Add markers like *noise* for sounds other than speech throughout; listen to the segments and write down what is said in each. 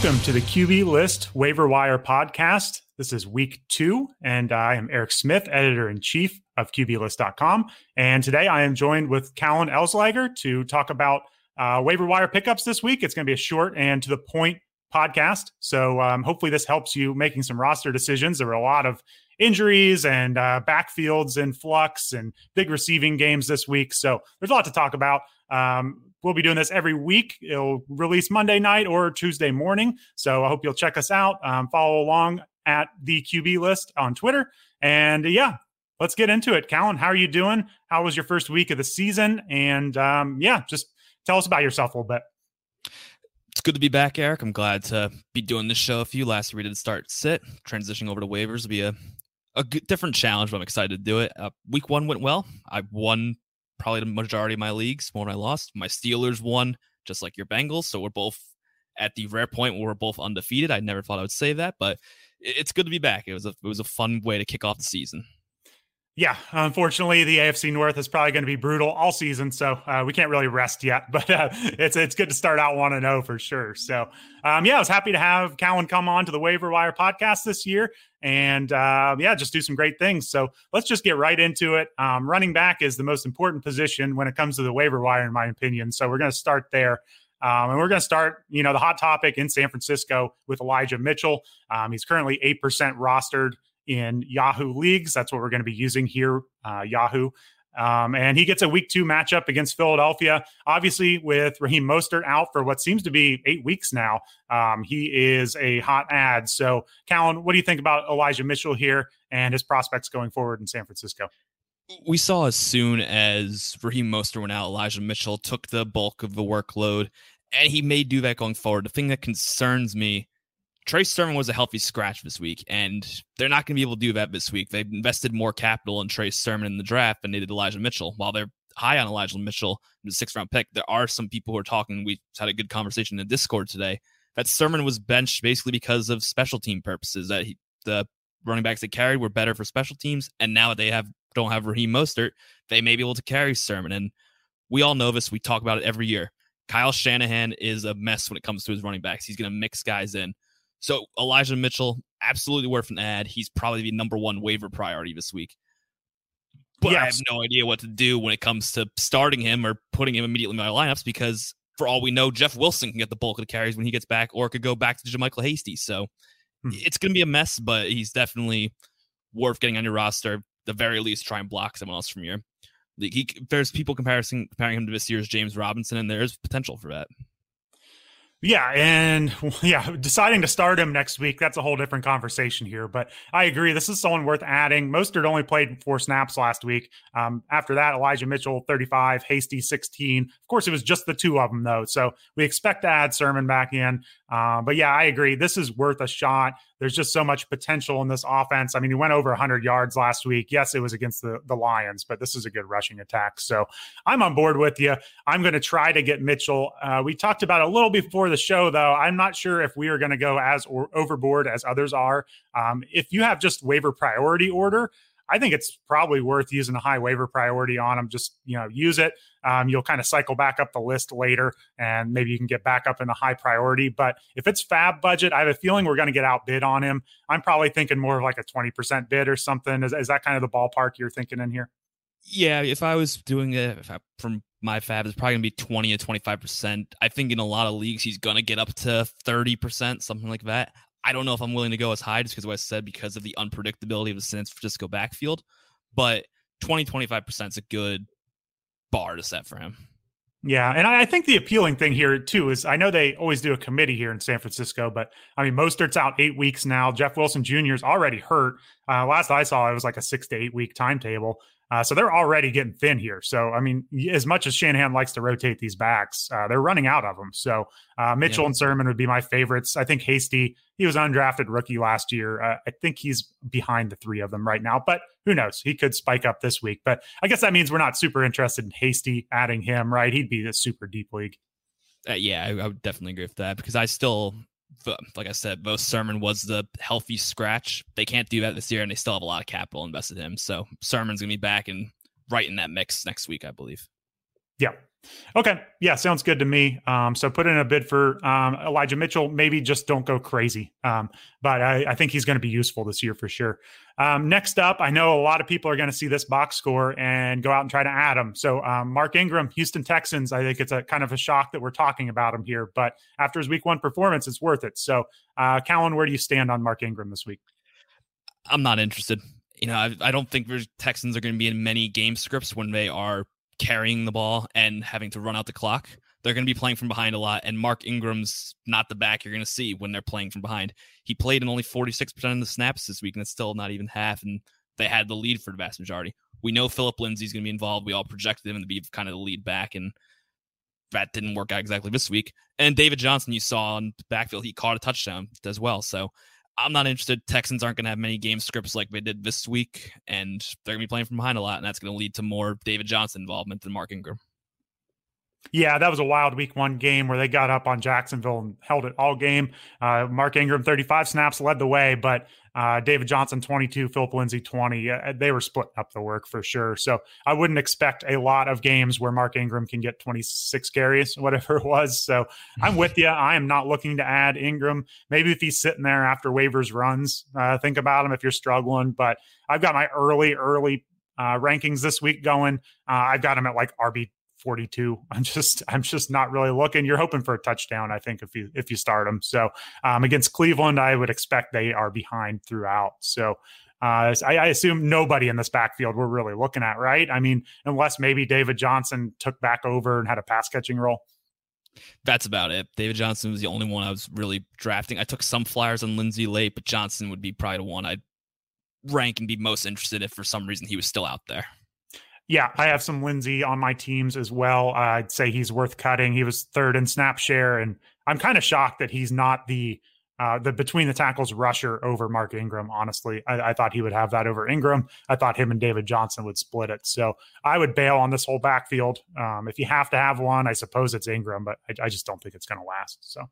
Welcome to the QB List Waiver Wire podcast. This is week two, and I am Eric Smith, editor in chief of QBList.com. And today I am joined with Callan Elslager to talk about uh, waiver wire pickups this week. It's going to be a short and to the point podcast. So um, hopefully this helps you making some roster decisions. There were a lot of injuries and uh, backfields in flux and big receiving games this week. So there's a lot to talk about. Um, we'll be doing this every week. It'll release Monday night or Tuesday morning. So I hope you'll check us out. Um, follow along at the QB list on Twitter. And yeah, let's get into it. Callan, how are you doing? How was your first week of the season? And um, yeah, just tell us about yourself a little bit. It's good to be back, Eric. I'm glad to be doing this show with you. Last week we did start sit. Transitioning over to waivers will be a, a different challenge, but I'm excited to do it. Uh, week one went well. I won probably the majority of my leagues more I lost. My Steelers won, just like your Bengals. So we're both at the rare point where we're both undefeated. I never thought I would say that, but it's good to be back. It was a it was a fun way to kick off the season. Yeah, unfortunately, the AFC North is probably going to be brutal all season, so uh, we can't really rest yet. *laughs* But uh, it's it's good to start out one and zero for sure. So, um, yeah, I was happy to have Callan come on to the Waiver Wire podcast this year, and uh, yeah, just do some great things. So let's just get right into it. Um, running back is the most important position when it comes to the waiver wire, in my opinion. So we're going to start there. Um, and we're going to start, you know, the hot topic in San Francisco with Elijah Mitchell. Um, he's currently 8% rostered in Yahoo leagues. That's what we're going to be using here, uh, Yahoo. Um, and he gets a week two matchup against Philadelphia. Obviously, with Raheem Mostert out for what seems to be eight weeks now, um, he is a hot ad. So, Callan, what do you think about Elijah Mitchell here and his prospects going forward in San Francisco? We saw as soon as Raheem Mostert went out, Elijah Mitchell took the bulk of the workload, and he may do that going forward. The thing that concerns me Trey Sermon was a healthy scratch this week, and they're not going to be able to do that this week. They've invested more capital in Trey Sermon in the draft than they did Elijah Mitchell. While they're high on Elijah Mitchell, the sixth round pick, there are some people who are talking. We had a good conversation in Discord today that Sermon was benched basically because of special team purposes. That he, the running backs they carried were better for special teams, and now that they have don't have Raheem Mostert, they may be able to carry Sermon. And we all know this. We talk about it every year. Kyle Shanahan is a mess when it comes to his running backs. He's going to mix guys in. So Elijah Mitchell, absolutely worth an ad. He's probably the number one waiver priority this week. But yes. I have no idea what to do when it comes to starting him or putting him immediately in my lineups because for all we know, Jeff Wilson can get the bulk of the carries when he gets back, or it could go back to JaMycal Hasty. So hmm. it's going to be a mess, but he's definitely worth getting on your roster. The very least, try and block someone else from your. He, there's people comparing comparing him to this year's James Robinson, and there's potential for that. Yeah, and *laughs* yeah, deciding to start him next week, that's a whole different conversation here. But I agree. This is someone worth adding. Mostert only played four snaps last week. Um, after that, Elijah Mitchell, 35, Hasty, 16. Of course, it was just the two of them, though. So we expect to add Sermon back in. Uh, but yeah, I agree. This is worth a shot. There's just so much potential in this offense. I mean, he went over 100 yards last week. Yes, it was against the, the Lions, but this is a good rushing attack. So I'm on board with you. I'm going to try to get Mitchell. Uh, we talked about a little before the show, though. I'm not sure if we are going to go as or, overboard as others are. Um, if you have just waiver priority order, I think it's probably worth using a high waiver priority on them. Just you know, use it. Um, you'll kind of cycle back up the list later, and maybe you can get back up in a high priority. But if it's Fab budget, I have a feeling we're going to get outbid on him. I'm probably thinking more of like a 20% bid or something. Is, is that kind of the ballpark you're thinking in here? Yeah, if I was doing it I, from my fab, it's probably gonna be 20 to 25 percent. I think in a lot of leagues he's gonna get up to 30 percent, something like that. I don't know if I'm willing to go as high just because what I said because of the unpredictability of the San Francisco backfield, but 20 25% is a good bar to set for him. Yeah, and I think the appealing thing here too is I know they always do a committee here in San Francisco, but I mean Mostert's out eight weeks now. Jeff Wilson Jr. is already hurt. Uh, last I saw, it was like a six to eight week timetable. Uh, so they're already getting thin here. So, I mean, as much as Shanahan likes to rotate these backs, uh, they're running out of them. So, uh, Mitchell yeah. and Sermon would be my favorites. I think Hasty, he was undrafted rookie last year. Uh, I think he's behind the three of them right now, but who knows? He could spike up this week. But I guess that means we're not super interested in Hasty adding him, right? He'd be the super deep league. Uh, yeah, I, I would definitely agree with that because I still like I said, both Sermon was the healthy scratch. They can't do that this year, and they still have a lot of capital invested in him. So Sermon's gonna be back and right in that mix next week, I believe. Yeah. Okay. Yeah, sounds good to me. Um, so put in a bid for um, Elijah Mitchell. Maybe just don't go crazy. Um, but I, I, think he's going to be useful this year for sure. Um, next up, I know a lot of people are going to see this box score and go out and try to add him. So um, Mark Ingram, Houston Texans. I think it's a kind of a shock that we're talking about him here, but after his week one performance, it's worth it. So, uh, Callan, where do you stand on Mark Ingram this week? I'm not interested. You know, I, I don't think Texans are going to be in many game scripts when they are carrying the ball and having to run out the clock. They're going to be playing from behind a lot, and Mark Ingram's not the back you're going to see when they're playing from behind. He played in only 46% of the snaps this week, and it's still not even half, and they had the lead for the vast majority. We know Phillip Lindsay's going to be involved. We all projected him to be kind of the lead back, and that didn't work out exactly this week. And David Johnson, you saw on the backfield, he caught a touchdown as well. So I'm not interested. Texans aren't going to have many game scripts like they did this week, and they're going to be playing from behind a lot, and that's going to lead to more David Johnson involvement than Mark Ingram. Yeah, that was a wild week one game where they got up on Jacksonville and held it all game. Uh, Mark Ingram, 35 snaps, led the way, but uh, David Johnson, 22, Phillip Lindsay, 20. Uh, they were splitting up the work for sure. So I wouldn't expect a lot of games where Mark Ingram can get 26 carries, *laughs* whatever it was. So I'm with you. I am not looking to add Ingram. Maybe if he's sitting there after waivers runs, uh, think about him if you're struggling. But I've got my early, early uh, rankings this week going. Uh, I've got him at like RB 42. *laughs* I'm just I'm just not really looking. You're hoping for a touchdown, I think, if you if you start them. So um, against Cleveland, I would expect they are behind throughout. So uh, I, I, assume nobody in this backfield we're really looking at, right? I mean, unless maybe David Johnson took back over and had a pass catching role. That's about it. David Johnson was the only one I was really drafting. I took some flyers on Lindsay late, but Johnson would be probably the one I'd rank and be most interested if for some reason he was still out there. Yeah, I have some Lindsay on my teams as well. I'd say he's worth cutting. He was third in snap share, and I'm kind of shocked that he's not the uh, the between the tackles rusher over Mark Ingram. Honestly, I, I, thought he would have that over Ingram. I thought him and David Johnson would split it. So I would bail on this whole backfield. Um, if you have to have one, I suppose it's Ingram, but I, I just don't think it's going to last. So.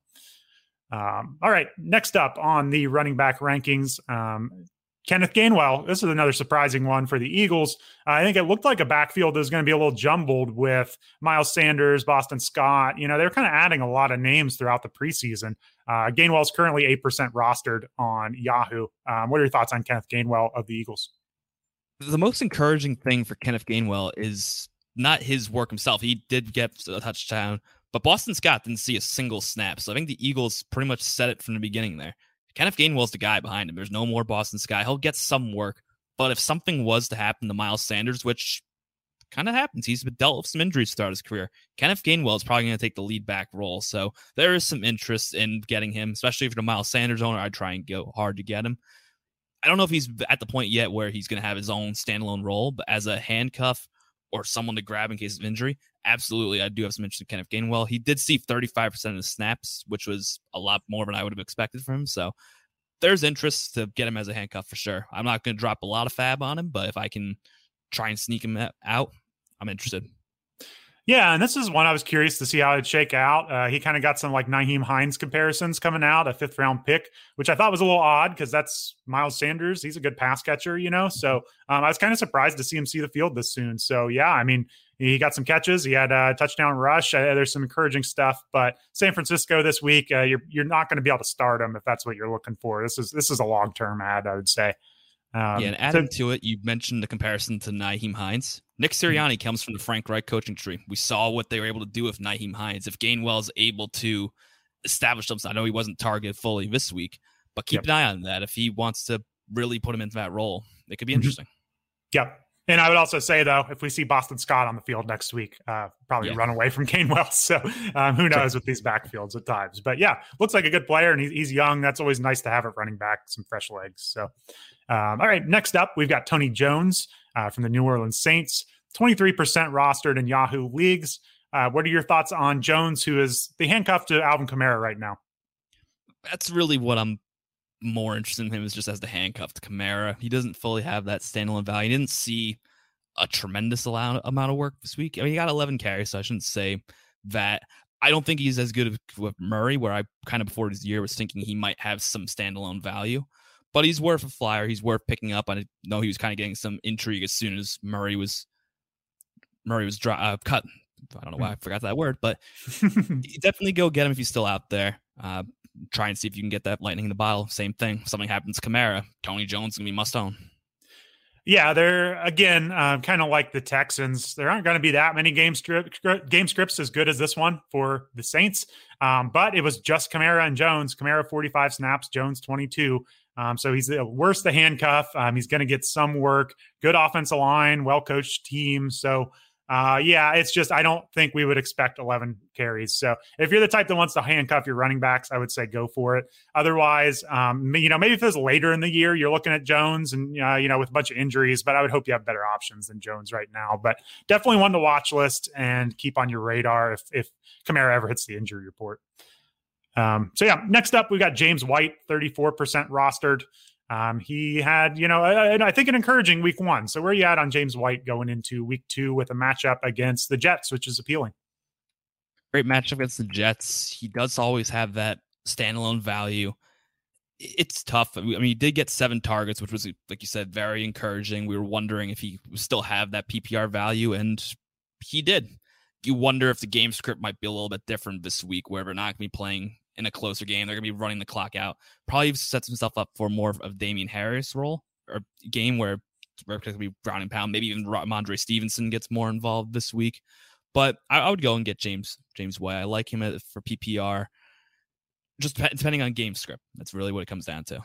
Um, all right, next up on the running back rankings, um, Kenneth Gainwell, this is another surprising one for the Eagles. Uh, I think it looked like a backfield is going to be a little jumbled with Miles Sanders, Boston Scott. You know, they're kind of adding a lot of names throughout the preseason. Uh, Gainwell is currently 8% rostered on Yahoo. Um, what are your thoughts on Kenneth Gainwell of the Eagles? The most encouraging thing for Kenneth Gainwell is not his work himself. He did get a touchdown, but Boston Scott didn't see a single snap. So I think the Eagles pretty much set it from the beginning there. Kenneth Gainwell's the guy behind him. There's no more Boston Scott. He'll get some work, but if something was to happen to Miles Sanders, which kind of happens, he's been dealt with some injuries throughout his career. Kenneth Gainwell is probably going to take the lead back role, so there is some interest in getting him, especially if you're a Miles Sanders owner. I'd try and go hard to get him. I don't know if he's at the point yet where he's going to have his own standalone role, but as a handcuff or someone to grab in case of injury, absolutely, I do have some interest in Kenneth Gainwell. He did see 35% of the snaps, which was a lot more than I would have expected from him. So there's interest to get him as a handcuff for sure. I'm not going to drop a lot of fab on him, but if I can try and sneak him out, I'm interested. Yeah, and this is one I was curious to see how it'd shake out. Uh, he kind of got some like Nyheim Hines comparisons coming out, a fifth round pick, which I thought was a little odd because that's Miles Sanders. He's a good pass catcher, you know. So um, I was kind of surprised to see him see the field this soon. So yeah, I mean, he got some catches. He had a touchdown rush. Uh, there's some encouraging stuff. But San Francisco this week, uh, you're you're not going to be able to start him if that's what you're looking for. This is this is a long term ad, I would say. Um, yeah, and adding so, to it, you mentioned the comparison to Nyheim Hines. Nick mm-hmm. Sirianni comes from the Frank Reich coaching tree. We saw what they were able to do with Nyheim Hines. If Gainwell's able to establish himself, I know he wasn't targeted fully this week, but keep yep. an eye on that. If he wants to really put him into that role, it could be mm-hmm. interesting. Yep. And I would also say, though, if we see Boston Scott on the field next week, uh, probably yeah. run away from *laughs* Gainwell. So um, who knows with these backfields at times. But yeah, looks like a good player, and he's, he's young. That's always nice to have at running back, some fresh legs. So, um, all right, next up, we've got Tony Jones uh, from the New Orleans Saints, 23% rostered in Yahoo leagues. Uh, what are your thoughts on Jones, who is the handcuff to Alvin Kamara right now? That's really what I'm more interested in him is just as the handcuff to Kamara. He doesn't fully have that standalone value. He didn't see a tremendous amount of work this week. I mean, he got 11 carries, so I shouldn't say that. I don't think he's as good with Murray, where I kind of before his year was thinking he might have some standalone value. But he's worth a flyer. He's worth picking up. I know he was kind of getting some intrigue as soon as Murray was Murray was dry, uh, cut I don't know why I forgot that word, but *laughs* definitely go get him if he's still out there. Uh, try and see if you can get that lightning in the bottle. Same thing. If something happens to Kamara, Tony Jones gonna be must own. Yeah, they're again uh, kind of like the Texans. There aren't going to be that many game script, game scripts as good as this one for the Saints. Um, but it was just Kamara and Jones. Kamara 45 snaps, Jones 22. Um, so he's the worst the handcuff. Um, he's going to get some work. Good offensive line, well coached team. So uh, yeah, it's just I don't think we would expect 11 carries. So if you're the type that wants to handcuff your running backs, I would say go for it. Otherwise, um, you know, maybe if it's later in the year, you're looking at Jones and uh, you know with a bunch of injuries, but I would hope you have better options than Jones right now. But definitely one to watch list and keep on your radar if if Kamara ever hits the injury report. Um, so yeah, next up we got James White, 34% rostered. Um, he had, you know, I, I, think an encouraging week one. So where are you at on James White going into week two with a matchup against the Jets, which is appealing? Great matchup against the Jets. He does always have that standalone value. It's tough. I mean, he did get seven targets, which was, like you said, very encouraging. We were wondering if he still have that PPR value, and he did. You wonder if the game script might be a little bit different this week, where we're not going to be playing in a closer game. They're going to be running the clock out. Probably sets himself up for more of Damien Harris role or game where where going to be Brown and Pound. Maybe even Rhamondre Stevenson gets more involved this week. But I, I would go and get James James White. I like him for PPR. Just depending on game script. That's really what it comes down to.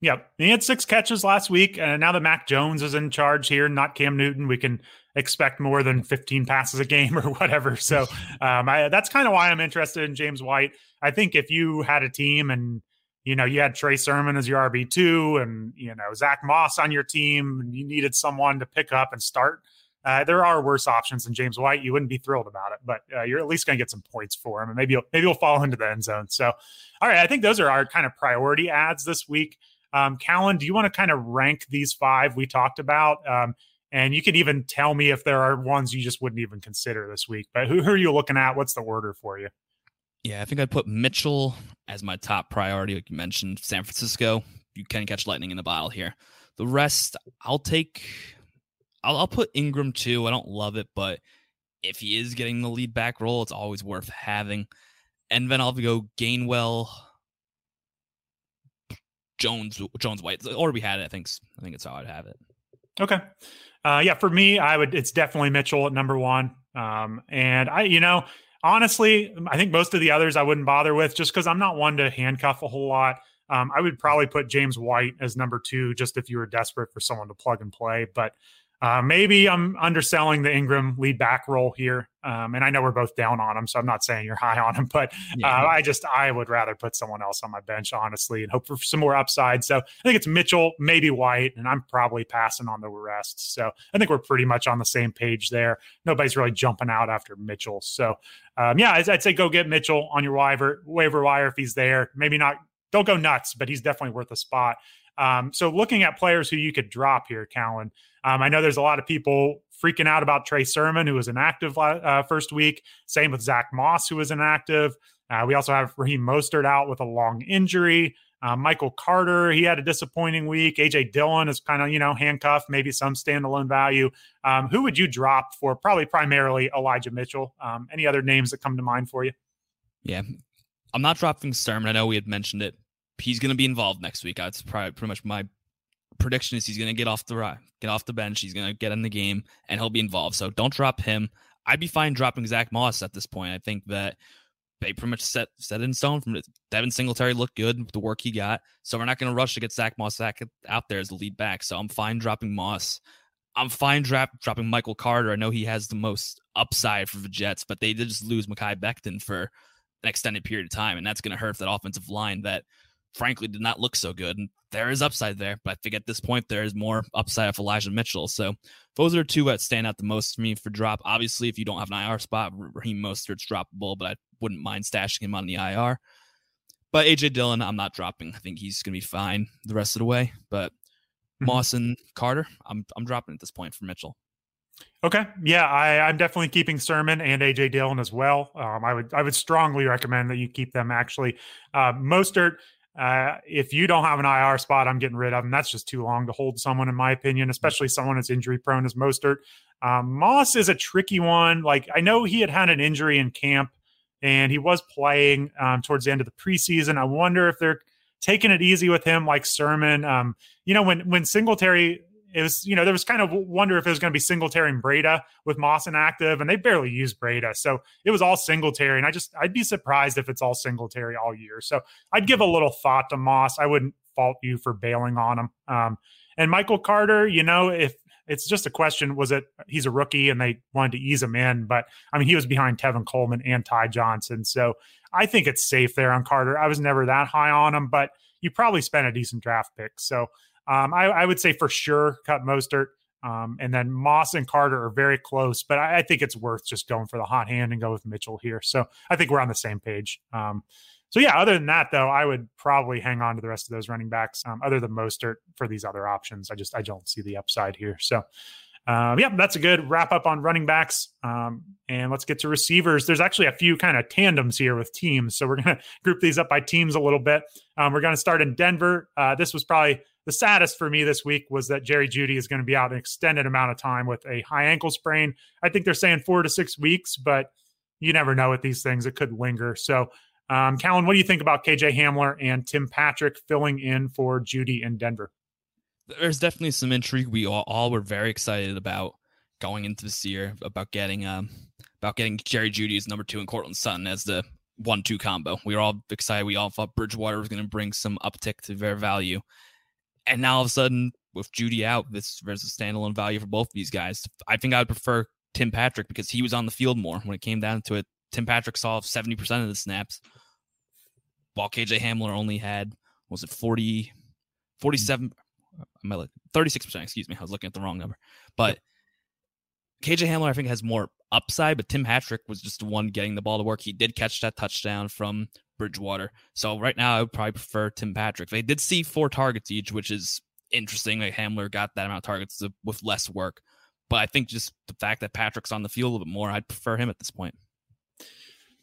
Yep. He had six catches last week. And now that Mac Jones is in charge here, not Cam Newton, we can expect more than 15 passes a game *laughs* or whatever. So *laughs* um, I, that's kind of why I'm interested in James White. I think if you had a team and you know you had Trey Sermon as your RB two and you know Zach Moss on your team, and you needed someone to pick up and start. Uh, there are worse options than James White. You wouldn't be thrilled about it, but uh, you're at least going to get some points for him, and maybe you'll, maybe you'll fall into the end zone. So, all right, I think those are our kind of priority ads this week. Um, Callan, do you want to kind of rank these five we talked about? Um, and you could even tell me if there are ones you just wouldn't even consider this week. But who, who are you looking at? What's the order for you? Yeah, I think I'd put Mitchell as my top priority. Like you mentioned, San Francisco, you can catch lightning in the bottle here. The rest, I'll take. I'll, I'll put Ingram too. I don't love it, but if he is getting the lead back role, it's always worth having. And then I'll go Gainwell, Jones, Jones White, or we had it. I think I think it's how I'd have it. Okay. Uh, yeah, for me, I would. It's definitely Mitchell at number one. Um, and I, you know, honestly, I think most of the others I wouldn't bother with just because I'm not one to handcuff a whole lot. Um, I would probably put James White as number two, just if you were desperate for someone to plug and play. But uh, maybe I'm underselling the Ingram lead back role here, um, and I know we're both down on him, so I'm not saying you're *laughs* high on him, but yeah. uh, I just I would rather put someone else on my bench, honestly, and hope for some more upside. So I think it's Mitchell, maybe White, and I'm probably passing on the rest. So I think we're pretty much on the same page there. Nobody's really jumping out after Mitchell, so um, yeah, I'd, I'd say go get Mitchell on your waiver waiver wire if he's there. Maybe not, don't go nuts, but he's definitely worth a spot. Um, so looking at players who you could drop here, Callan. Um, I know there's a lot of people freaking out about Trey Sermon, who was inactive uh, first week. Same with Zach Moss, who was inactive. Uh, we also have Raheem Mostert out with a long injury. Uh, Michael Carter, he had a disappointing week. AJ Dillon is kind of, you know, handcuffed, maybe some standalone value. Um, who would you drop for probably primarily Elijah Mitchell? Um, any other names that come to mind for you? Yeah. I'm not dropping Sermon. I know we had mentioned it he's going to be involved next week. That's probably pretty much my prediction is he's going to get off the get off the bench. He's going to get in the game and he'll be involved. So don't drop him. I'd be fine dropping Zach Moss at this point. I think that they pretty much set set in stone from Devin Singletary looked good with the work he got. So we're not going to rush to get Zach Moss back out there as the lead back. So I'm fine dropping Moss. I'm fine drop, dropping Michael Carter. I know he has the most upside for the Jets, but they did just lose Mekhi Becton for an extended period of time, and that's going to hurt that offensive line that frankly did not look so good. And there is upside there, but I think at this point there is more upside of Elijah Mitchell. So those are two that stand out the most for me for drop. Obviously, if you don't have an IR spot, Raheem Mostert's droppable, but I wouldn't mind stashing him on the IR. But AJ Dillon, I'm not dropping. I think he's gonna be fine the rest of the way. But mm-hmm. Moss and Carter, I'm I'm dropping at this point for Mitchell. Okay, yeah, I, am definitely keeping Sermon and AJ Dillon as well. Um, I would I would strongly recommend that you keep them. Actually, uh, Mostert uh, if you don't have an IR spot, I'm getting rid of him. That's just too long to hold someone, in my opinion, especially someone that's injury prone as Mostert. Um, Moss is a tricky one. Like I know he had had an injury in camp, and he was playing um, towards the end of the preseason. I wonder if they're taking it easy with him, like Sermon. Um, you know, when when Singletary it was, you know, there was kind of wonder if it was going to be Singletary and Breida with Moss inactive, and they barely used Breida. So it was all Singletary. And I just, I'd be surprised if it's all Singletary all year. So I'd give a little thought to Moss. I wouldn't fault you for bailing on him. Um, and Michael Carter, you know, if it's just a question, was it he's a rookie and they wanted to ease him in? But I mean, he was behind Tevin Coleman and Ty Johnson. So I think it's safe there on Carter. I was never that high on him, but you probably spent a decent draft pick. So um, I, I, would say for sure cut Mostert. Um, and then Moss and Carter are very close, but I, I, think it's worth just going for the hot hand and go with Mitchell here. So I think we're on the same page. Um, so yeah, other than that though, I would probably hang on to the rest of those running backs. Um, other than Mostert for these other options, I just I don't see the upside here. So um, yeah, that's a good wrap up on running backs. Um, and let's get to receivers. There's actually a few kind of tandems here with teams. So we're going *laughs* to group these up by teams a little bit. Um, we're going to start in Denver. Uh, this was probably the saddest for me this week was that Jerry Jeudy is going to be out an extended amount of time with a high ankle sprain. I think they're saying four to six weeks, but you never know with these things. It could linger. So, um, Callan, what do you think about KJ Hamler and Tim Patrick filling in for Jeudy in Denver? There's definitely some intrigue. We all, all were very excited about going into this year about getting um about getting Jerry Jeudy as number two and Courtland Sutton as the one-two combo. We were all excited. We all thought Bridgewater was going to bring some uptick to their value. And now all of a sudden, with Jeudy out, this there's a standalone value for both of these guys. I think I would prefer Tim Patrick because he was on the field more when it came down to it. Tim Patrick saw 70% of the snaps, while KJ Hamler only had, was it 40, 47, I like 36%, excuse me. I was looking at the wrong number. But KJ Hamler, I think, has more upside, but Tim Patrick was just the one getting the ball to work. He did catch that touchdown from Bridgewater. So right now, I would probably prefer Tim Patrick. They did see four targets each, which is interesting. Like Hamler got that amount of targets with less work. But I think just the fact that Patrick's on the field a little bit more, I'd prefer him at this point.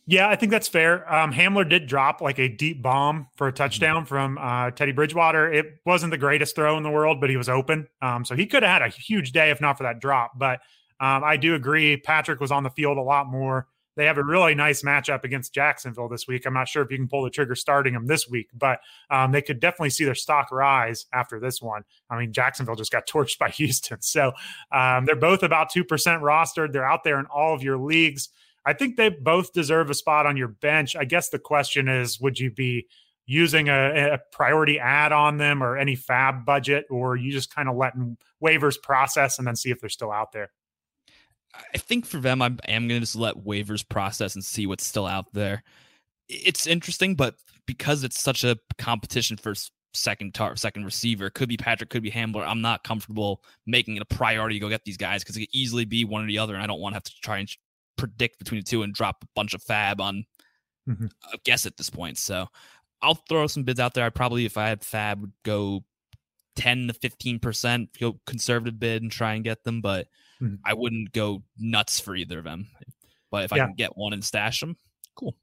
Yeah, I think that's fair. Um, Hamler did drop like a deep bomb for a mm-hmm. touchdown mm-hmm. from uh, Teddy Bridgewater. It wasn't the greatest throw in the world, but he was open. Um, so he could have had a huge day if not for that drop. But um, I do agree. Patrick was on the field a lot more. They have a really nice matchup against Jacksonville this week. I'm not sure if you can pull the trigger starting them this week, but um, they could definitely see their stock rise after this one. I mean, Jacksonville just got *laughs* torched by Houston. So um, they're both about 2% rostered. They're out there in all of your leagues. I think they both deserve a spot on your bench. I guess the question is would you be using a, a priority ad on them or any fab budget, or you just kind of letting waivers process and then see if they're still out there? I think for them, I am going to just let waivers process and see what's still out there. It's interesting, but because it's such a competition for second tar- second receiver, could be Patrick, could be Hamler. I'm not comfortable making it a priority to go get these guys because it could easily be one or the other, and I don't want to have to try and predict between the two and drop a bunch of fab on mm-hmm. a guess at this point. So I'll throw some bids out there. I probably, if I had fab, would go 10 to 15 percent, go conservative bid and try and get them, but mm-hmm. I wouldn't go nuts for either of them. But if yeah. I can get one and stash them, cool.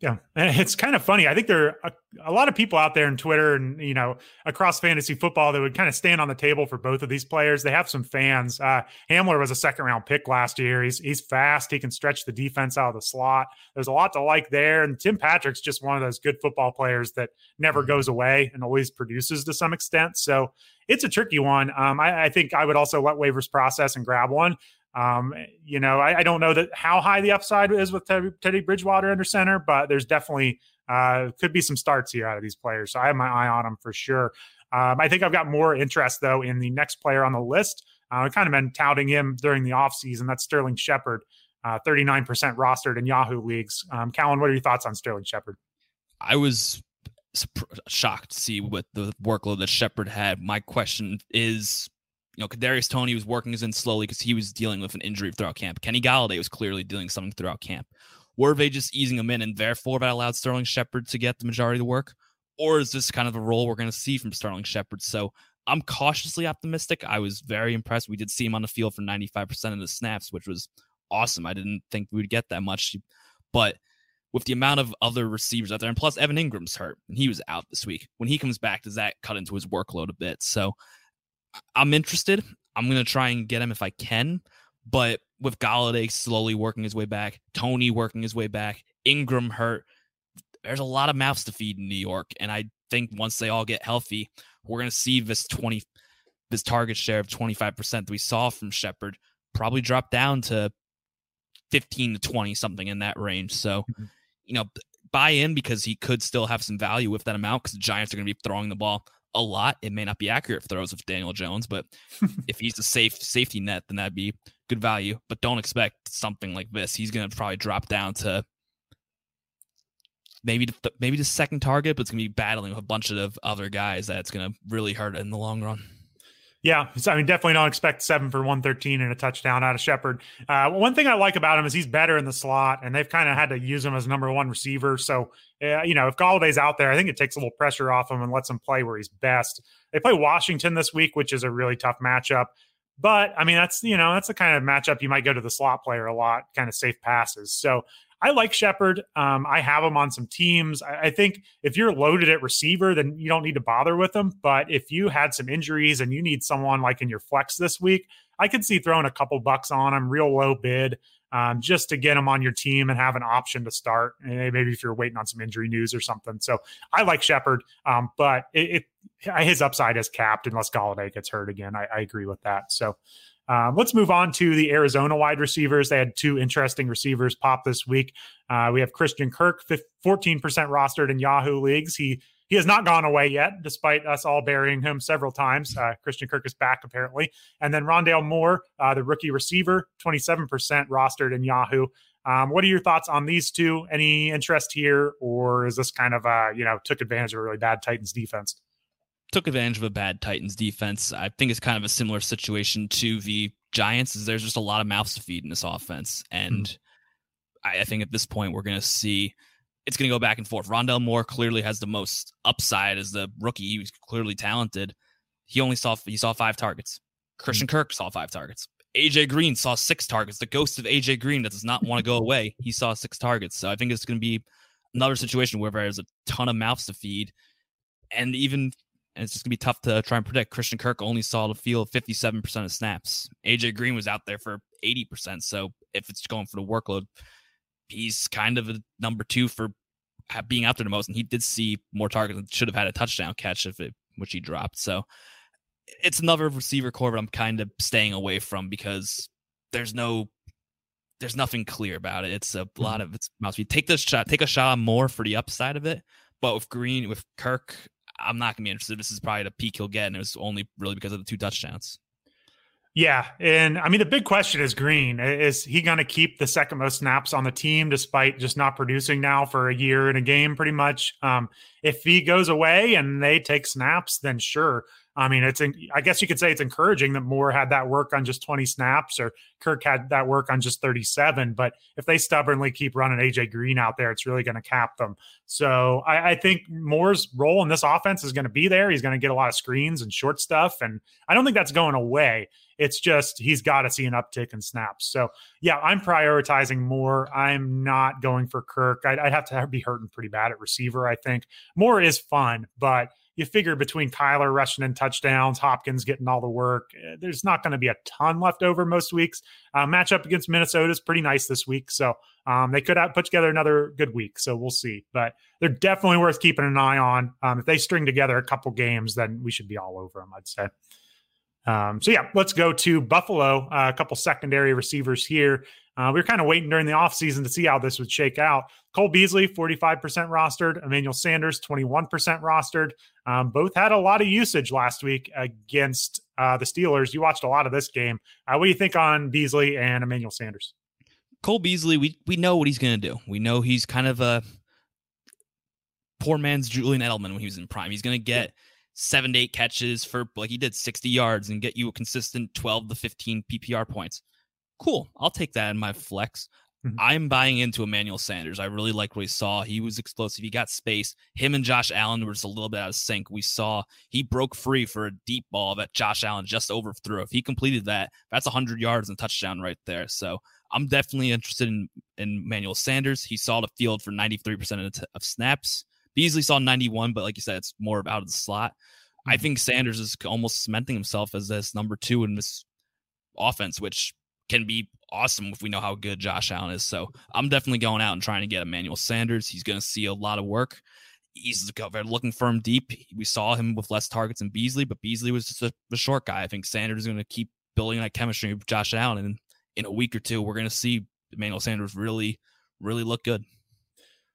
Yeah, and it's kind of funny. I think there are a, a, lot of people out there in Twitter and you know across fantasy football that would kind of stand on the table for both of these players. They have some fans. Uh, Hamler was a second round pick last year. He's he's fast. He can stretch the defense out of the slot. There's a lot to like there. And Tim Patrick's just one of those good football players that never mm-hmm. goes away and always produces to some extent. So it's a tricky one. Um, I, I think I would also let waivers process and grab one. Um, you know, I, I, don't know that how high the upside is with Teddy, Bridgewater under center, but there's definitely uh, could be some starts here out of these players. So I have my eye on them for sure. Um, I think I've got more interest though in the next player on the list. Uh, I've kind of been touting him during the offseason. That's Sterling Shepard, uh, 39% rostered in Yahoo leagues. Um, Callan, what are your thoughts on Sterling Shepard? I was shocked to see what the workload that Shepard had. My question is you know, Kadarius Toney was working his in slowly because he was dealing with an injury throughout camp. Kenny Golladay was clearly dealing something throughout camp. Were they just easing him in and therefore that allowed Sterling Shepard to get the majority of the work? Or is this kind of a role we're going to see from Sterling Shepard? So I'm cautiously optimistic. I was very impressed. We did see him on the field for 95% of the snaps, which was awesome. I didn't think we would get that much. But with the amount of other receivers out there, and plus Evan Engram's hurt and he was out this week. When he comes back, does that cut into his workload a bit? So I'm interested. I'm gonna try and get him if I can, but with Golladay slowly working his way back, Toney working his way back, Engram hurt, there's a lot of mouths to feed in New York, and I think once they all get healthy, we're gonna see this 20 this target share of 25% that we saw from Shepard probably drop down to 15 to 20 something in that range. So mm-hmm you know, buy in because he could still have some value with that amount because the Giants are going to be throwing the ball a lot. It may not be accurate throws with Daniel Jones, but *laughs* if he's a safe safety net, then that'd be good value. But don't expect something like this. He's going to probably drop down to maybe the, maybe the second target, but it's going to be battling with a bunch of other guys that's going to really hurt in the long run. Yeah, so, I mean, definitely don't expect seven for 113 and a touchdown out of Shepard. Uh, one thing I like about him is he's better in the slot, and they've kind of had to use him as number one receiver. So, uh, you know, if Golladay's out there, I think it takes a little pressure off him and lets him play where he's best. They play Washington this week, which is a really tough matchup. But I mean, that's you know, that's the kind of matchup you might go to the slot player a lot, kind of safe passes. So I like Shepard. Um, I have him on some teams. I, I, think if you're loaded at receiver, then you don't need to bother with him. But if you had some injuries and you need someone like in your flex this week, I could see throwing a couple bucks on him, real low bid, um, just to get him on your team and have an option to start. Eh, maybe if you're waiting on some injury news or something. So I like Shepard, um, but it, it, his upside is capped unless Golladay gets hurt again. I, I agree with that. So um, let's move on to the Arizona wide receivers. They had two interesting receivers pop this week. Uh, we have Christian Kirk, 14% rostered in Yahoo leagues. He he has not gone away yet, despite us all burying him several times. Uh, Christian Kirk is back apparently, and then Rondale Moore, uh, the rookie receiver, 27% rostered in Yahoo. Um, what are your thoughts on these two? Any interest here, or is this kind of uh, you know took advantage of a really bad Titans defense? Took advantage of a bad Titans defense. I think it's kind of a similar situation to the Giants. Is there's just a lot of mouths to feed in this offense, and mm-hmm. I, I, think at this point we're going to see it's going to go back and forth. Rondale Moore clearly has the most upside as the rookie. He was clearly talented. He only saw he saw five targets. Christian mm-hmm. Kirk saw five targets. AJ Green saw six targets. The ghost of AJ Green that does not want to go away. He saw six targets. So I think it's going to be another situation where there's a ton of mouths to feed. And even and it's just gonna be tough to try and predict. Christian Kirk only saw the field 57% of snaps. AJ Green was out there for 80%. So if it's going for the workload, he's kind of a number two for being out there the most. And he did see more targets and should have had a touchdown catch if it which he dropped. So it's another receiver core that I'm kind of staying away from because there's no there's nothing clear about it. It's a mm-hmm. lot of it's must be take this shot, take a shot more for the upside of it. But with Green, with Kirk, I'm not gonna be interested. This is probably the peak he'll get, and it was only really because of the two touchdowns. Yeah, and I mean the big question is Green. Is he going to keep the second most snaps on the team despite just not producing now for a year in a game, pretty much? Um, if he goes away and they take snaps, then sure. I mean, it's I guess you could say it's encouraging that Moore had that work on just 20 snaps or Kirk had that work on just 37. But if they stubbornly keep running AJ Green out there, it's really going to cap them. So I, I, think Moore's role in this offense is going to be there. He's going to get a lot of screens and short stuff. And I don't think that's going away. It's just he's got to see an uptick in snaps. So yeah, I'm prioritizing Moore. I'm not going for Kirk. I'd, I'd have to be hurting pretty bad at receiver, I think. Moore is fun, but – you figure between Kyler rushing in touchdowns, Hopkins getting all the work, eh, there's not going to be a ton left over most weeks. Uh, matchup against Minnesota is pretty nice this week, so um, they could put together another good week. So we'll see, but they're definitely worth keeping an eye on. Um, if they string together a couple games, then we should be all over them. I'd say. Um, so yeah, let's go to Buffalo. Uh, a couple secondary receivers here. Uh, we were kind of waiting during the offseason to see how this would shake out. Cole Beasley, 45% rostered. Emmanuel Sanders, 21% rostered. Um, both had a lot of usage last week against uh, the Steelers. You watched a lot of this game. Uh, what do you think on Beasley and Emmanuel Sanders? Cole Beasley, we we know what he's going to do. We know he's kind of a poor man's Julian Edelman when he was in prime. He's going to get seven to eight catches for like he did 60 yards and get you a consistent 12 to 15 PPR points cool. I'll take that in my flex. Mm-hmm. I'm buying into Emmanuel Sanders. I really like what we saw. He was explosive. He got space. Him and Josh Allen were just a little bit out of sync. We saw he broke free for a deep ball that Josh Allen just overthrew. If he completed that, that's 100 yards and touchdown right there. So I'm definitely interested in, in Emmanuel Sanders. He saw the field for 93% of, t- of snaps. Beasley saw 91, but like you said, it's more of out of the slot. Mm-hmm. I think Sanders is almost cementing himself as this number two in this offense, which can be awesome if we know how good Josh Allen is. So I'm definitely going out and trying to get Emmanuel Sanders. He's going to see a lot of work. He's looking for him deep. We saw him with less targets than Beasley, but Beasley was just a, a short guy. I think Sanders is going to keep building that chemistry with Josh Allen. And in a week or two, we're going to see Emmanuel Sanders really, really look good.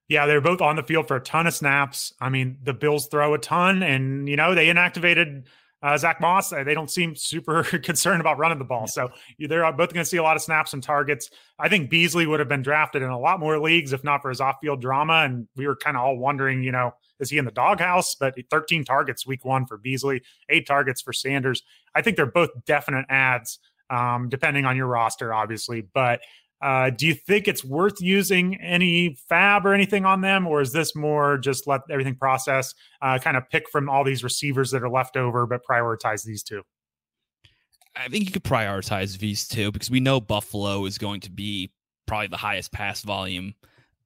Yeah, they're both on the field for a ton of snaps. I mean, the Bills throw a ton, and you know they inactivated uh, Zach Moss, uh, they don't seem super *laughs* concerned about running the ball. So they're both going to see a lot of snaps and targets. I think Beasley would have been drafted in a lot more leagues if not for his off field drama. And we were kind of all wondering, you know, is he in the doghouse? But 13 targets week one for Beasley, eight targets for Sanders. I think they're both definite ads, um, depending on your roster, obviously. But uh, do you think it's worth using any fab or anything on them, or is this more just let everything process, uh, kind of pick from all these receivers that are left over, but prioritize these two? I think you could prioritize these two because we know Buffalo is going to be probably the highest pass volume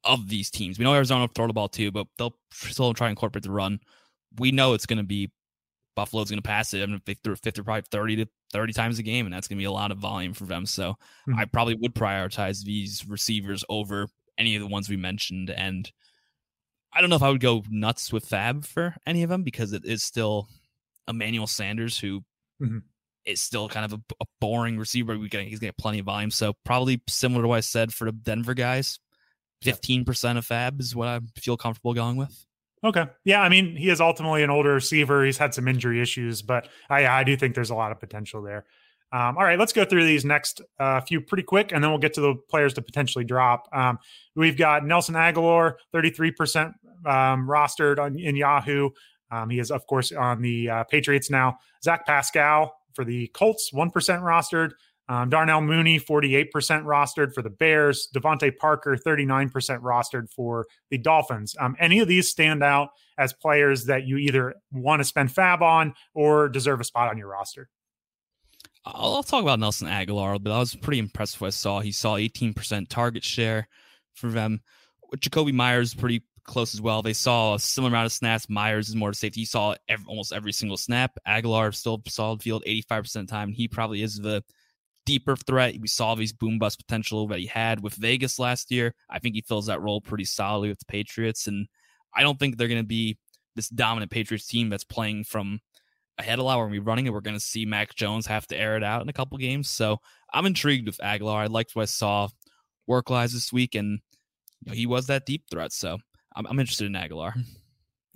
of these teams. We know Arizona will throw the ball too, but they'll still try and incorporate the run. We know it's going to be Buffalo's going to pass it. I mean, if they threw 50, probably 30 to 30 times a game, and that's going to be a lot of volume for them. So mm-hmm. I probably would prioritize these receivers over any of the ones we mentioned. And I don't know if I would go nuts with Fab for any of them because it is still Emmanuel Sanders who mm-hmm. is still kind of a, a boring receiver. We get, he's getting plenty of volume. So probably similar to what I said for the Denver guys. 15% of Fab is what I feel comfortable going with. Okay. Yeah. I mean, he is ultimately an older receiver. He's had some injury issues, but I, I do think there's a lot of potential there. Um, all right, let's go through these next uh, few pretty quick, and then we'll get to the players to potentially drop. Um, we've got Nelson Agholor, 33% um, rostered on, in Yahoo. Um, he is, of course, on the uh, Patriots now. Zach Pascal for the Colts, 1% rostered. Um, Darnell Mooney, 48% rostered for the Bears. DeVante Parker, 39% rostered for the Dolphins. Um, any of these stand out as players that you either want to spend fab on or deserve a spot on your roster? I'll, talk about Nelson Agholor, but I was pretty impressed with what I saw. He saw 18% target share for them. Jakobi Meyers pretty close as well. They saw a similar amount of snaps. Meyers is more to safety. He saw every, almost every single snap. Agholor still solid field 85% of the time. He probably is the deeper threat. We saw these boom bust potential that he had with Vegas last year. I think he fills that role pretty solidly with the Patriots. And I don't think they're going to be this dominant Patriots team that's playing from ahead a lot we're running it. We're going to see Mac Jones have to air it out in a couple games. So I'm intrigued with Agholor. I liked what I saw work wise this week, and you know, he was that deep threat. So I'm, I'm interested in Agholor. *laughs*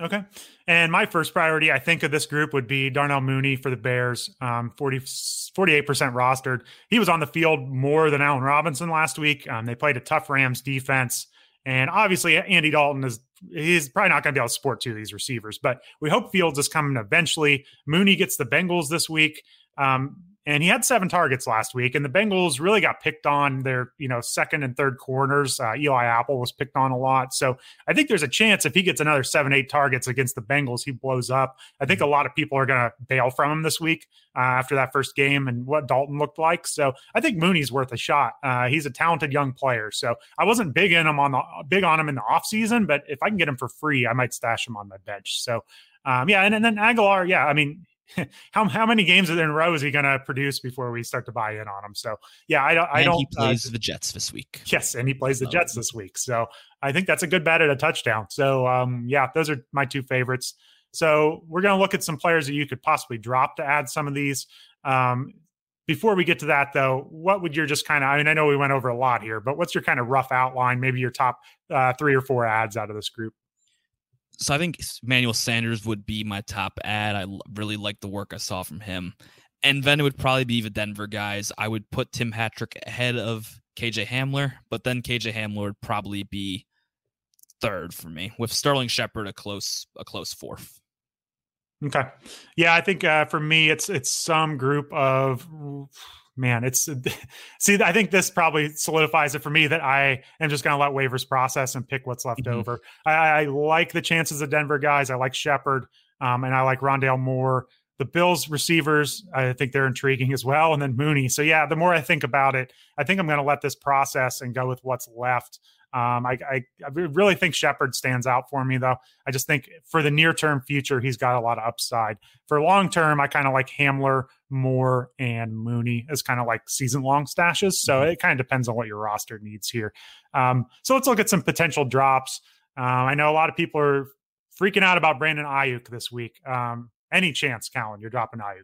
Okay. And my first priority, I think, of this group would be Darnell Mooney for the Bears, um, 40, 48% rostered. He was on the field more than Allen Robinson last week. Um, they played a tough Rams defense. And obviously, Andy Dalton is he's probably not going to be able to support two of these receivers, but we hope Fields is coming eventually. Mooney gets the Bengals this week. Um, and he had seven targets last week. And the Bengals really got picked on their, you know, second and third corners. Uh, Eli Apple was picked on a lot, so I think there's a chance if he gets another seven, eight targets against the Bengals, he blows up. I think a lot of people are going to bail from him this week uh, after that first game and what Dalton looked like. So I think Mooney's worth a shot. Uh, he's a talented young player. So I wasn't big in him on the big on him in the offseason, but if I can get him for free, I might stash him on my bench. So um, yeah, and, and then Agholor, yeah, I mean, *laughs* how how many games are there in a row is he going to produce before we start to buy in on him? So yeah, I don't. I don't. He uh, plays uh, the Jets this week. Yes, and he plays the Jets this week. So I think that's a good bet at a touchdown. So um, yeah, those are my two favorites. So we're going to look at some players that you could possibly drop to add some of these. Um, before we get to that, though, what would your just kind of? I mean, I know we went over a lot here, but what's your kind of rough outline? Maybe your top uh, three or four ads out of this group so I think Manuel Sanders would be my top ad. I really like the work I saw from him. And then it would probably be the Denver guys. I would put Tim Patrick ahead of KJ Hamler, but then KJ Hamler would probably be third for me, with Sterling Shepard a close a close fourth. Okay, yeah, I think uh, for me it's it's some group of man, it's *laughs* see. I think this probably solidifies it for me that I am just going to let waivers process and pick what's left mm-hmm. over. I, I, like the chances of Denver guys. I like Shepard, um, and I like Rondale Moore. The Bills receivers, I think they're intriguing as well, and then Mooney. So yeah, the more I think about it, I think I'm going to let this process and go with what's left. Um, I, I, I, really think Shepard stands out for me, though. I just think for the near term future, he's got a lot of upside. For long term, I kind of like Hamler, Moore, and Mooney as kind of like season long stashes. So mm-hmm. it kind of depends on what your roster needs here. Um, so let's look at some potential drops. Uh, I know a lot of people are freaking out about Brandon Aiyuk this week. Um, any chance, Callan, you're dropping Aiyuk?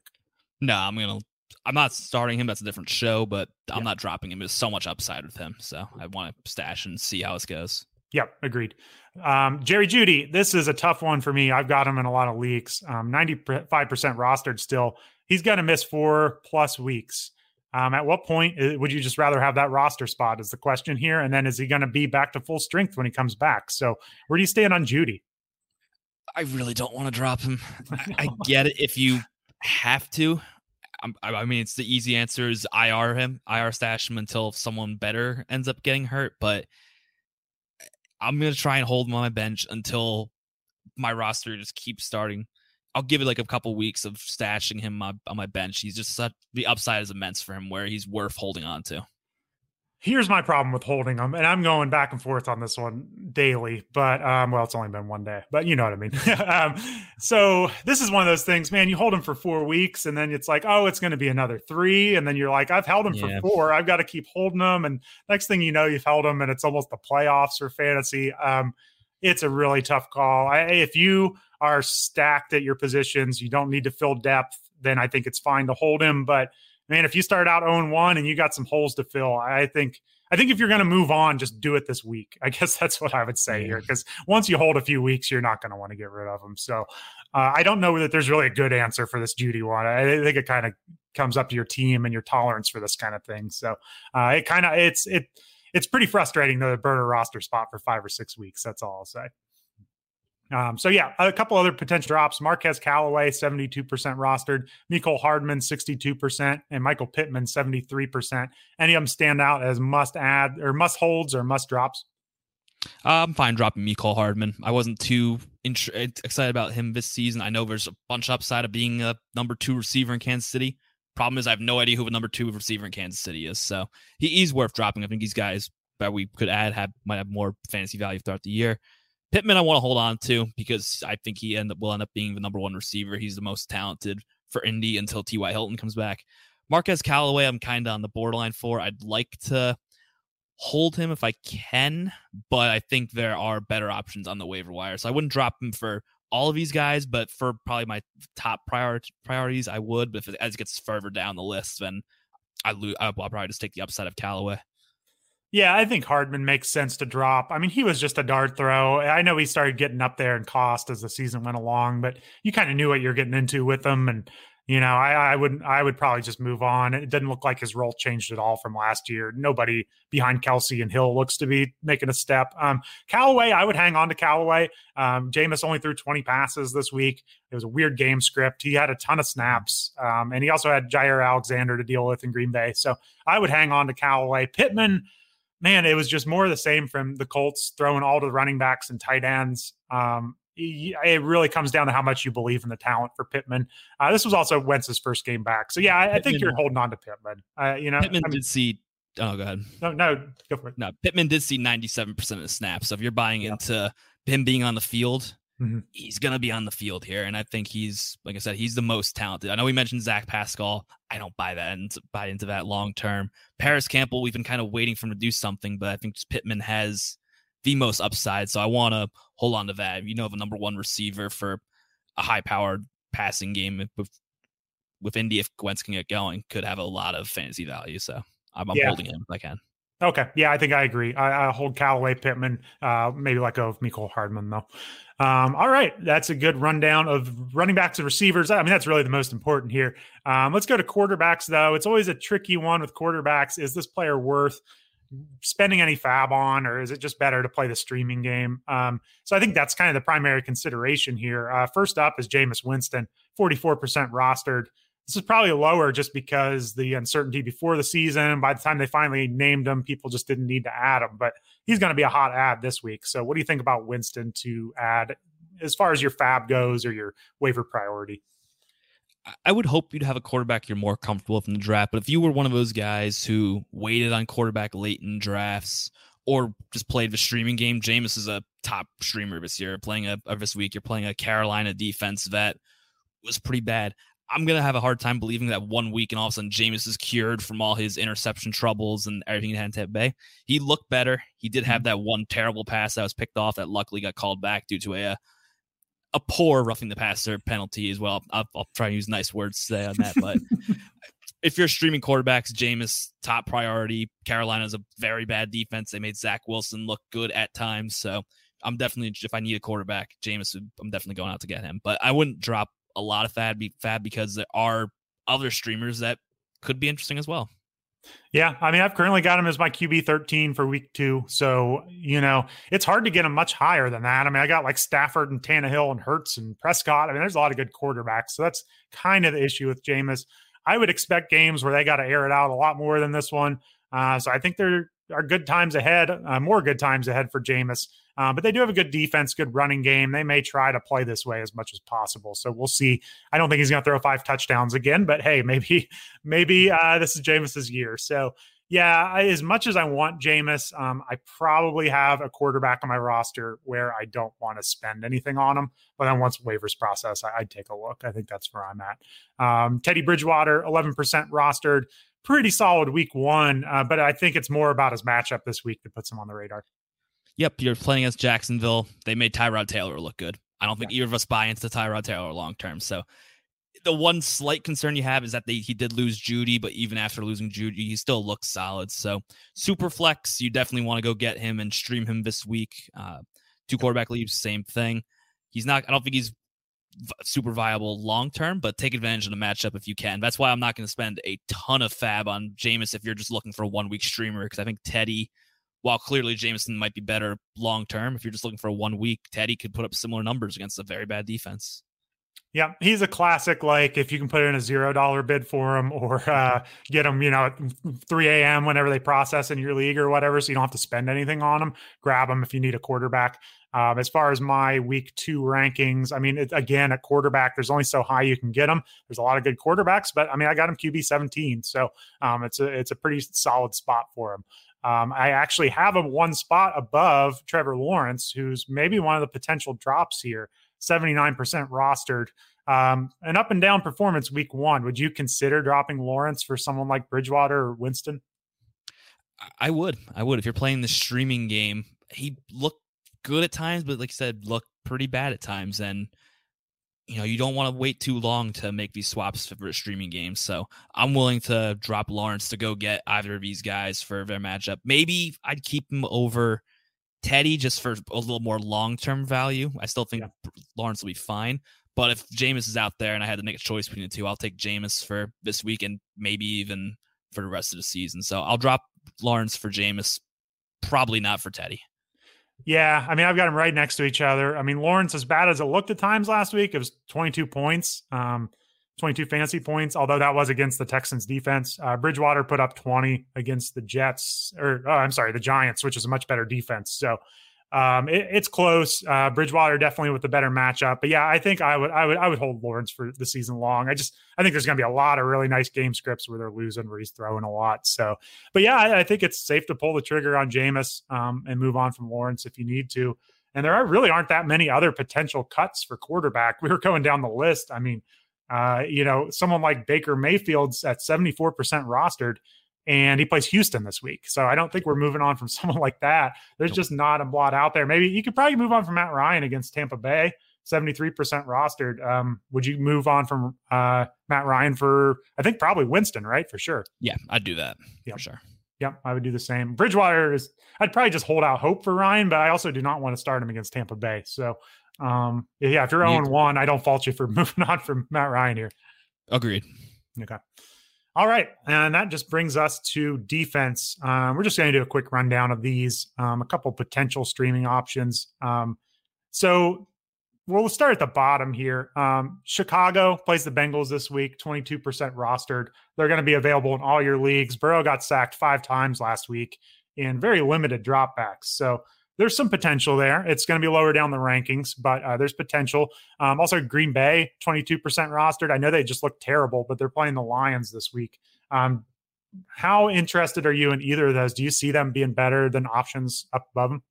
No, I'm gonna I'm not starting him. That's a different show, but I'm yeah. not dropping him. There's so much upside with him. So I want to stash and see how this goes. Yep, agreed. Um, Jerry Jeudy, this is a tough one for me. I've got him in a lot of leaks. Um, 95% rostered still. He's going to miss four plus weeks. Um, at what point uh, would you just rather have that roster spot? Is the question here. And then is he going to be back to full strength when he comes back? So where do you stand on Judy? I really don't want to drop him. I, I *laughs* get it if you have to. I mean, it's the easy answer is IR him, IR stash him until someone better ends up getting hurt. But eh, I'm gonna try and hold him on my bench until my roster just keeps starting. I'll give it like a couple weeks of stashing him on my bench. He's just such the upside is immense for him, where he's worth holding on to here's my problem with holding them, and I'm going back and forth on this one daily. But um, well, it's only been one day, but you know what I mean. *laughs* *laughs* um, so this is one of those things, man. You hold them for four weeks, and then it's like, oh, it's going to be another three, and then you're like, I've held them yeah. for four. I've got to keep holding them, and next thing you know, you've held them, and it's almost the playoffs for fantasy. Um, it's a really tough call. I, if you are stacked at your positions, you don't need to fill depth. Then I think it's fine to hold him, but man, if you start out 0 1 and you got some holes to fill, I think I think if you're going to move on, just do it this week. *laughs* I guess that's what I would say here because once you hold a few weeks, you're not going to want to get rid of them. So uh, I don't know that there's really a good answer for this Jeudy one. I think it kind of comes up to your team and your tolerance for this kind of thing. So uh, it kind of it's it it's pretty frustrating though to burn a roster spot for five or six weeks. That's all I'll say. Um, so yeah, a couple other potential drops. Marquez Callaway, 72% rostered, Mecole Hardman, 62%, and Michael Pittman, 73%. Any of them stand out as must add or must holds or must drops? I'm fine dropping Mecole Hardman. I wasn't too int- excited about him this season. I know there's a bunch upside of being a number two receiver in Kansas City. Problem is, I have no idea who the number two receiver in Kansas City is. So he, he's worth dropping. I think these guys that we could add have might have more fantasy value throughout the year. Pittman, I want to hold on to because I think he end up, will end up being the number one receiver. He's the most talented for Indy until T.Y. Hilton comes back. Marquez Callaway, I'm kind of on the borderline for. I'd like to hold him if I can, but I think there are better options on the waiver wire. So I wouldn't drop him for all of these guys, but for probably my top priority priorities, I would. But if it, as it gets further down the list, then I lose. I'll probably just take the upside of Callaway. Yeah, I think Hardman makes sense to drop. I mean, he was just a dart throw. I know he started getting up there in cost as the season went along, but you kind of knew what you're getting into with him. And, you know, I, I would I would probably just move on. It didn't look like his role changed at all from last year. Nobody behind Kelce and Hill looks to be making a step. Um, Callaway, I would hang on to Callaway. Um, Jameis only threw 20 passes this week. It was a weird game script. He had a ton of snaps, um, and he also had Jaire Alexander to deal with in Green Bay. So I would hang on to Callaway. Pittman – man, it was just more of the same from the Colts throwing all to the running backs and tight ends. Um, it really comes down to how much you believe in the talent for Pittman. Uh, this was also Wentz's first game back, so yeah, I, I think you're holding on to Pittman. Uh, you know, Pittman I mean, did see. Oh, go ahead. No, no, go for it. No, Pittman did see 97 percent of the snaps. So if you're buying into him being on the field, Mm-hmm. He's going to be on the field here. And I think he's, like I said, he's the most talented. I know we mentioned Zach Pascal. I don't buy that and buy into that long term. Parris Campbell, we've been kind of waiting for him to do something, but I think Pittman has the most upside. So I want to hold on to that. You know, the number one receiver for a high powered passing game with, with Indy, if Wentz can get going, could have a lot of fantasy value. So I'm, I'm yeah. holding him if I can. Okay. Yeah, I think I agree. I, I hold Callaway Pittman, uh, maybe go of Mecole Hardman, though. Um, all right. That's a good rundown of running backs and receivers. I mean, that's really the most important here. Um, let's go to quarterbacks, though. It's always a tricky one with quarterbacks. Is this player worth spending any fab on, or is it just better to play the streaming game? Um, so I think that's kind of the primary consideration here. Uh, first up is Jameis Winston, 44% rostered. This is probably lower just because the uncertainty before the season. By the time they finally named him, people just didn't need to add him. But he's going to be a hot ad this week. So, what do you think about Winston to add as far as your fab goes or your waiver priority? I would hope you'd have a quarterback you're more comfortable with in the draft. But if you were one of those guys who waited on quarterback late in drafts or just played the streaming game, Jameis is a top streamer this year. Playing a, this week, you're playing a Carolina defense that was pretty bad. I'm gonna have a hard time believing that one week and all of a sudden Jameis is cured from all his interception troubles and everything he had in Tampa Bay. He looked better. He did have mm-hmm. that one terrible pass that was picked off that luckily got called back due to a a poor roughing the passer penalty as well. I'll, I'll try and use nice words to say on that, but *laughs* if you're streaming quarterbacks, Jameis top priority. Carolina's a very bad defense. They made Zach Wilson look good at times, so I'm definitely if I need a quarterback, Jameis, I'm definitely going out to get him. But I wouldn't drop a lot of fab fab because there are other streamers that could be interesting as well. Yeah, I mean, I've currently got him as my QB 13 for week two. So, you know, it's hard to get him much higher than that. I mean, I got like Stafford and Tannehill and Hurts and Prescott. I mean, there's a lot of good quarterbacks. So that's kind of the issue with Jameis. I would expect games where they got to air it out a lot more than this one. Uh, so I think there are good times ahead, uh, more good times ahead for Jameis. Uh, but they do have a good defense, good running game. They may try to play this way as much as possible. So we'll see. I don't think he's going to throw five touchdowns again, but hey, *laughs* maybe maybe uh, this is Jameis's year. So yeah, I, as much as I want Jameis, um, I probably have a quarterback on my roster where I don't want to spend anything on him. But then once waivers process, I, would take a look. I think that's where I'm at. Um, Teddy Bridgewater, 11% rostered, pretty solid week one. Uh, but I think it's more about his matchup this week that puts him on the radar yep, you're playing against Jacksonville. They made Tyrod Taylor look good. I don't think yeah. either of us buy into Tyrod Taylor long term. So the one slight concern you have is that they he did lose Jeudy, but even after losing Jeudy, he still looks solid. So super flex, you definitely want to go get him and stream him this week. Uh, two quarterback leaves, same thing. He's not. I don't think he's super viable long term, but take advantage of the matchup if you can. That's why I'm not going to spend a ton of fab on Jameis if you're just looking for a one week streamer because I think Teddy while clearly Jameson might be better long term, if you're just looking for a one week, Teddy could put up similar numbers against a very bad defense. Yeah, he's a classic. Like if you can put in a zero dollar bid for him, or *laughs* uh, get him, you know, at three a.m. whenever they process in your league or whatever, so you don't have to spend anything on him. Grab him if you need a quarterback. Um, as far as my week two rankings, I mean, it, again, at quarterback, there's only so high you can get them. There's a lot of good quarterbacks, but I mean, I got him QB 17, so um, it's a it's a pretty solid spot for him. Um, I actually have him one spot above Trevor Lawrence, who's maybe one of the potential drops here, 79% rostered. Um, an up and down performance week one. Would you consider dropping Lawrence for someone like Bridgewater or Winston? I would. I would. If you're playing the streaming game, he looked good at times, but like I said, looked pretty bad at times. And you know, you don't want to wait too long to make these swaps for streaming games. So I'm willing to drop Lawrence to go get either of these guys for their matchup. Maybe I'd keep him over Teddy just for a little more long term value. I still think yeah. Lawrence will be fine. But if Jameis is out there and I had to make a choice between the two, I'll take Jameis for this week and maybe even for the rest of the season. So I'll drop Lawrence for Jameis, probably not for Teddy. Yeah, I mean, I've got them right next to each other. I mean, Lawrence, as bad as it looked at times last week, it was 22 points, um, 22 fantasy points, although that was against the Texans defense. Uh, Bridgewater put up 20 against the Jets, or oh, I'm sorry, the Giants, which is a much better defense. So um, it, it's close. Uh, Bridgewater definitely with the better matchup, but yeah, I think I would, I would, I would hold Lawrence for the season long. I just, I think there's going to be a lot of really nice game scripts where they're losing, where he's throwing a lot. So, but yeah, I, I think it's safe to pull the trigger on Jameis um, and move on from Lawrence if you need to. And there are really aren't that many other potential cuts for quarterback. *laughs* We were going down the list. I mean, uh, you know, someone like Baker Mayfield's at 74% rostered and he plays Houston this week. So I don't think we're moving on from *laughs* someone like that. There's just not a lot out there. Maybe you could probably move on from Matt Ryan against Tampa Bay, 73% rostered. Um, would you move on from uh, Matt Ryan for, I think probably Winston, right? For sure. Yeah, I'd do that yep. for sure. Yep, I would do the same. Bridgewater is, I'd probably just hold out hope for Ryan, but I also do not want to start him against Tampa Bay. So, um, yeah, if you're 0 1, I don't fault you for *laughs* moving on from Matt Ryan here. Agreed. Okay. All right. And that just brings us to defense. Um, we're just going to do a quick rundown of these, um, a couple potential streaming options. Um, so we'll start at the bottom here. Um, Chicago plays the Bengals this week, 22% rostered. They're going to be available in all your leagues. Burrow got sacked five times last week in very limited dropbacks. So there's some potential there. It's going to be lower down the rankings, but uh, there's potential. Um, also, Green Bay, 22% rostered. I know they just look terrible, but they're playing the Lions this week. Um, how interested are you in either of those? Do you see them being better than options up above them?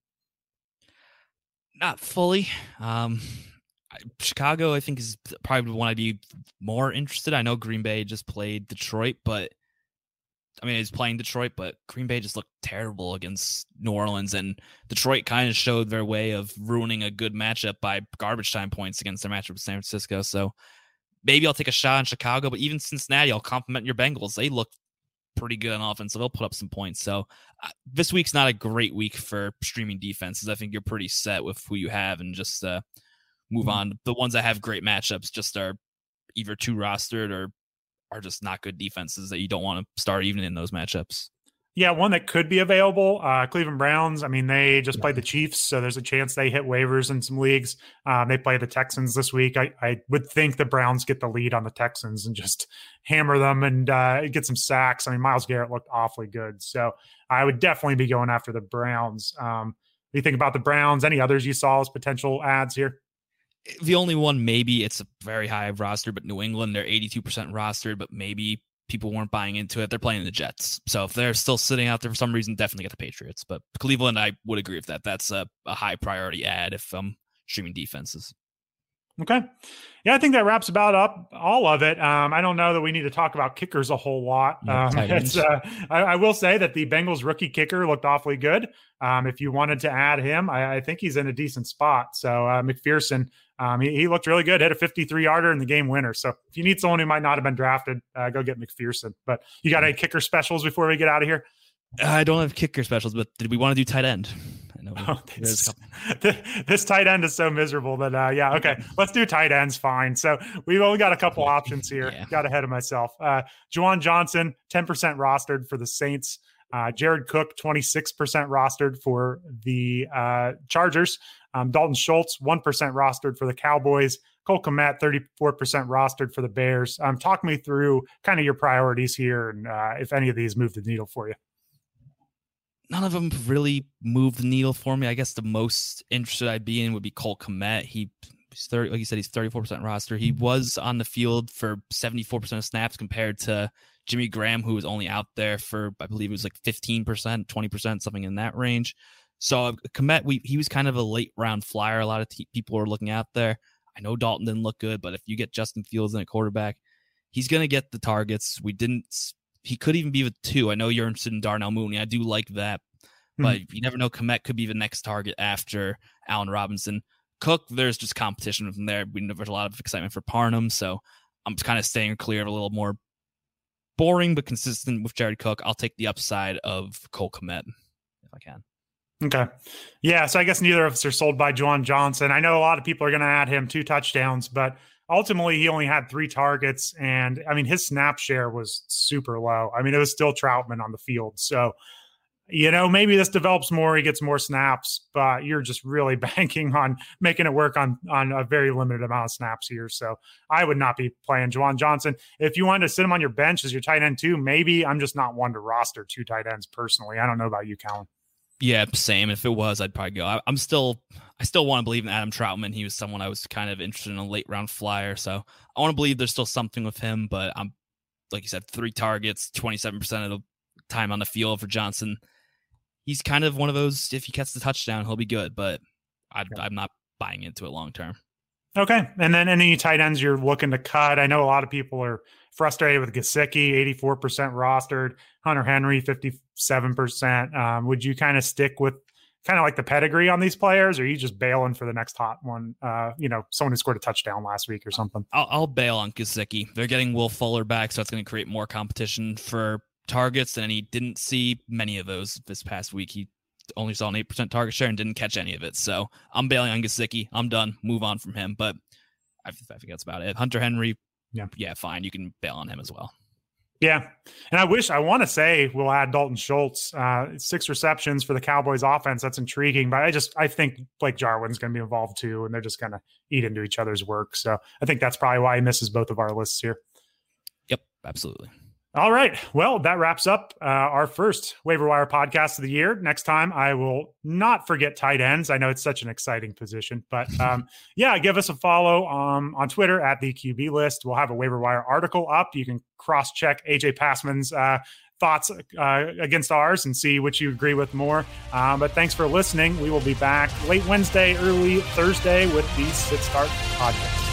Not fully. Um, Chicago, I think, is probably one I'd be more interested. I know Green Bay just played Detroit, but I mean, he's playing Detroit, but Green Bay just looked terrible against New Orleans, and Detroit kind of showed their way of ruining a good matchup by garbage time points against their matchup with San Francisco. So maybe I'll take a shot in Chicago, but even Cincinnati, I'll compliment your Bengals. They look pretty good on offense, so they'll put up some points. So uh, this week's not a great week for streaming defenses. I think you're pretty set with who you have, and just uh, move mm-hmm. on. The ones that have great matchups just are either too rostered or are just not good defenses that you don't want to start even in those matchups. Yeah, one that could be available. Uh, Cleveland Browns. I mean, they just played the Chiefs, so there's a chance they hit waivers in some leagues. Um, they play the Texans this week. I, I, would think the Browns get the lead on the Texans and just *laughs* hammer them and uh, get some sacks. I mean, Myles Garrett looked awfully good, so I would definitely be going after the Browns. Um, you think about the Browns? Any others you saw as potential ads here? The only one, maybe it's a very high roster, but New England, they're 82% rostered, but maybe people weren't buying into it. They're playing the Jets. So if they're still sitting out there for some reason, definitely get the Patriots. But Cleveland, I would agree with that. That's a, a high priority ad if I'm streaming defenses. Okay. Yeah, I think that wraps about up all of it. Um, I don't know that we need to talk about kickers a whole lot. um, uh, I, I, will say that the Bengals rookie kicker looked awfully good. Um, if you wanted to add him, I, I, think he's in a decent spot. So uh, McPherson, um, he, he, looked really good. Hit a 53 yarder in the game winner. So if you need someone who might not have been drafted, uh, go get McPherson. But you got any kicker specials before we get out of here? I don't have kicker specials, but did we want to do tight end? Oh, *laughs* this, *laughs* this, tight end is so miserable that uh, yeah okay let's do tight ends fine so we've only got a couple *laughs* options here yeah. got ahead of myself uh Juwan Johnson 10% rostered for the Saints uh, Jared Cook 26% rostered for the uh, Chargers um, Dalton Schultz 1% rostered for the Cowboys Cole Kmet 34% rostered for the Bears um, talk me through kind of your priorities here and uh, if any of these move the needle for you none of them really moved the needle for me. I guess the most interested I'd be in would be Cole Kmet. He he's 30, like you said, he's 34% roster. He was on the field for 74% of snaps compared to Jimmy Graham, who was only out there for, I believe it was like 15%, 20%, something in that range. So uh, Kmet, we, he was kind of a late round flyer. A lot of t- people were looking out there. I know Dalton didn't look good, but if you get Justin Fields in a quarterback, he's going to get the targets. We didn't he could even be with two. I know you're interested in Darnell Mooney. I do like that, but mm-hmm. you never know. Kmet could be the next target after Allen Robinson. Cook, there's just competition from there. We know there's a lot of excitement for Parham, so I'm just kind of staying clear of a little more boring but consistent with Jared Cook. I'll take the upside of Cole Kmet if I can. Okay. Yeah. So I guess neither of us are sold by Juwan Johnson. I know a lot of people are going to add him two touchdowns, but ultimately he only had three targets and i mean his snap share was super low i mean it was still Trautman on the field so you know maybe this develops more he gets more snaps but you're just really *laughs* banking on making it work on on a very limited amount of snaps here so i would not be playing Juwan johnson if you wanted to sit him on your bench as your tight end too maybe i'm just not one to roster two tight ends personally i don't know about you Callan. Yeah, same. If it was, I'd probably go. I, am still, I still want to believe in Adam Trautman. He was someone I was kind of interested in a late round flyer. So I want to believe there's still something with him. But I'm, like you said, three targets, 27% of the time on the field for Johnson. He's kind of one of those. If he gets the touchdown, he'll be good. But I, I'm not buying into it long term. Okay. And then any tight ends you're looking to cut? I know a lot of people are frustrated with Gesicki, 84% rostered, Hunter Henry, 57%. Um, would you kind of stick with kind of like the pedigree on these players, or are you just bailing for the next hot one? Uh, you know, someone who scored a touchdown last week or something. I'll, I'll bail on Gesicki. They're getting Will Fuller back, so it's going to create more competition for targets, and he didn't see many of those this past week. He only saw an 8% target share and didn't catch any of it. So I'm bailing on Gesicki. I'm done. Move on from him. But I, I think that's about it. Hunter Henry, yeah, yeah, fine. You can bail on him as well. Yeah. And I wish, I want to say we'll add Dalton Schultz, uh, six receptions for the Cowboys offense. That's intriguing. But I just, I think Blake Jarwin's going to be involved too. And they're just going to eat into each other's work. So I think that's probably why he misses both of our lists here. Yep. Absolutely. All right. Well, that wraps up uh, our first waiver wire podcast of the year. Next time, I will not forget tight ends. I know it's such an exciting position, but um, *laughs* yeah, give us a follow um, on Twitter at the QB list. We'll have a waiver wire article up. You can cross check AJ Passman's uh, thoughts uh, against ours and see which you agree with more. Um, but thanks for listening. We will be back late Wednesday, early Thursday with the Sit Start podcast.